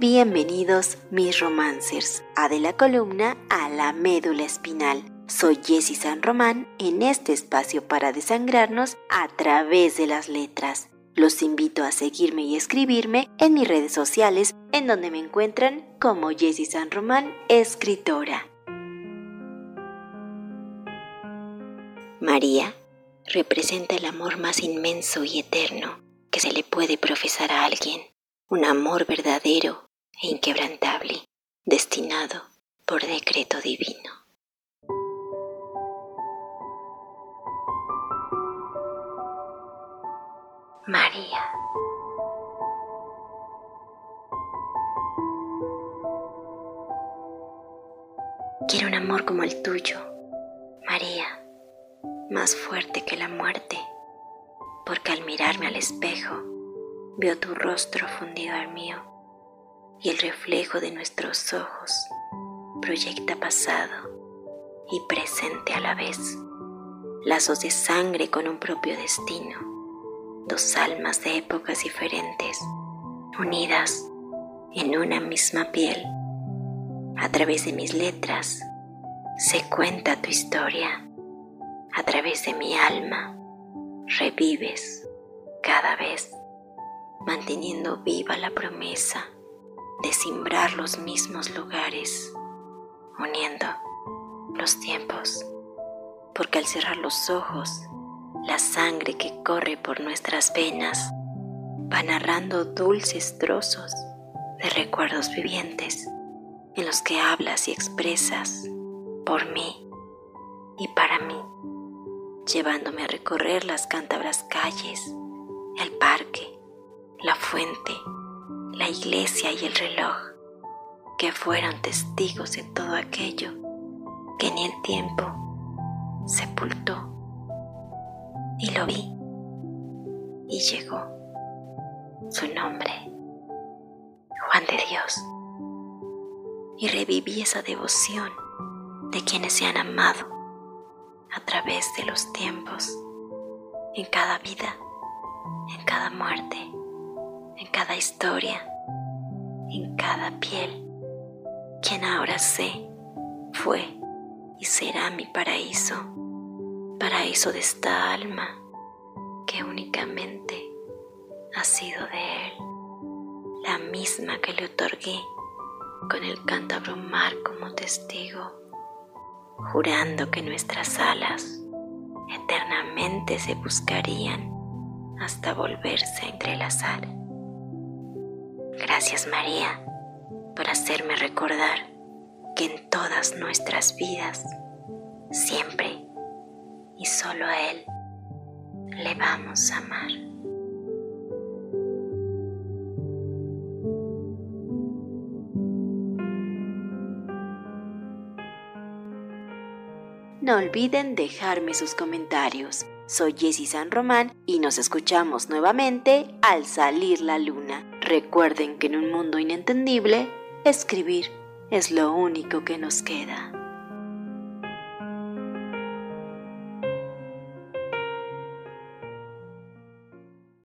Bienvenidos mis romancers a de la columna a la médula espinal. Soy Jessie San Román en este espacio para desangrarnos a través de las letras. Los invito a seguirme y escribirme en mis redes sociales en donde me encuentran como Jessie San Román, escritora. María representa el amor más inmenso y eterno que se le puede profesar a alguien, un amor verdadero e inquebrantable, destinado por decreto divino. María. Quiero un amor como el tuyo, María, más fuerte que la muerte, porque al mirarme al espejo veo tu rostro fundido al mío y el reflejo de nuestros ojos proyecta pasado y presente a la vez, lazos de sangre con un propio destino, dos almas de épocas diferentes, unidas en una misma piel. A través de mis letras se cuenta tu historia, a través de mi alma revives cada vez, manteniendo viva la promesa de simbrar los mismos lugares, uniendo los tiempos, porque al cerrar los ojos, la sangre que corre por nuestras venas va narrando dulces trozos de recuerdos vivientes en los que hablas y expresas por mí y para mí, llevándome a recorrer las cántabras calles, el parque, la fuente, iglesia y el reloj, que fueron testigos de todo aquello que ni el tiempo sepultó. Y lo vi y llegó su nombre, Juan de Dios. Y reviví esa devoción de quienes se han amado a través de los tiempos, en cada vida, en cada muerte, en cada historia en cada piel, quien ahora sé fue y será mi paraíso, paraíso de esta alma que únicamente ha sido de él, la misma que le otorgué con el cántabro mar como testigo, jurando que nuestras alas eternamente se buscarían hasta volverse a entrelazar. Gracias María por hacerme recordar que en todas nuestras vidas, siempre y solo a Él le vamos a amar. No olviden dejarme sus comentarios. Soy Jessie San Román y nos escuchamos nuevamente al salir la luna. Recuerden que en un mundo inentendible, escribir es lo único que nos queda.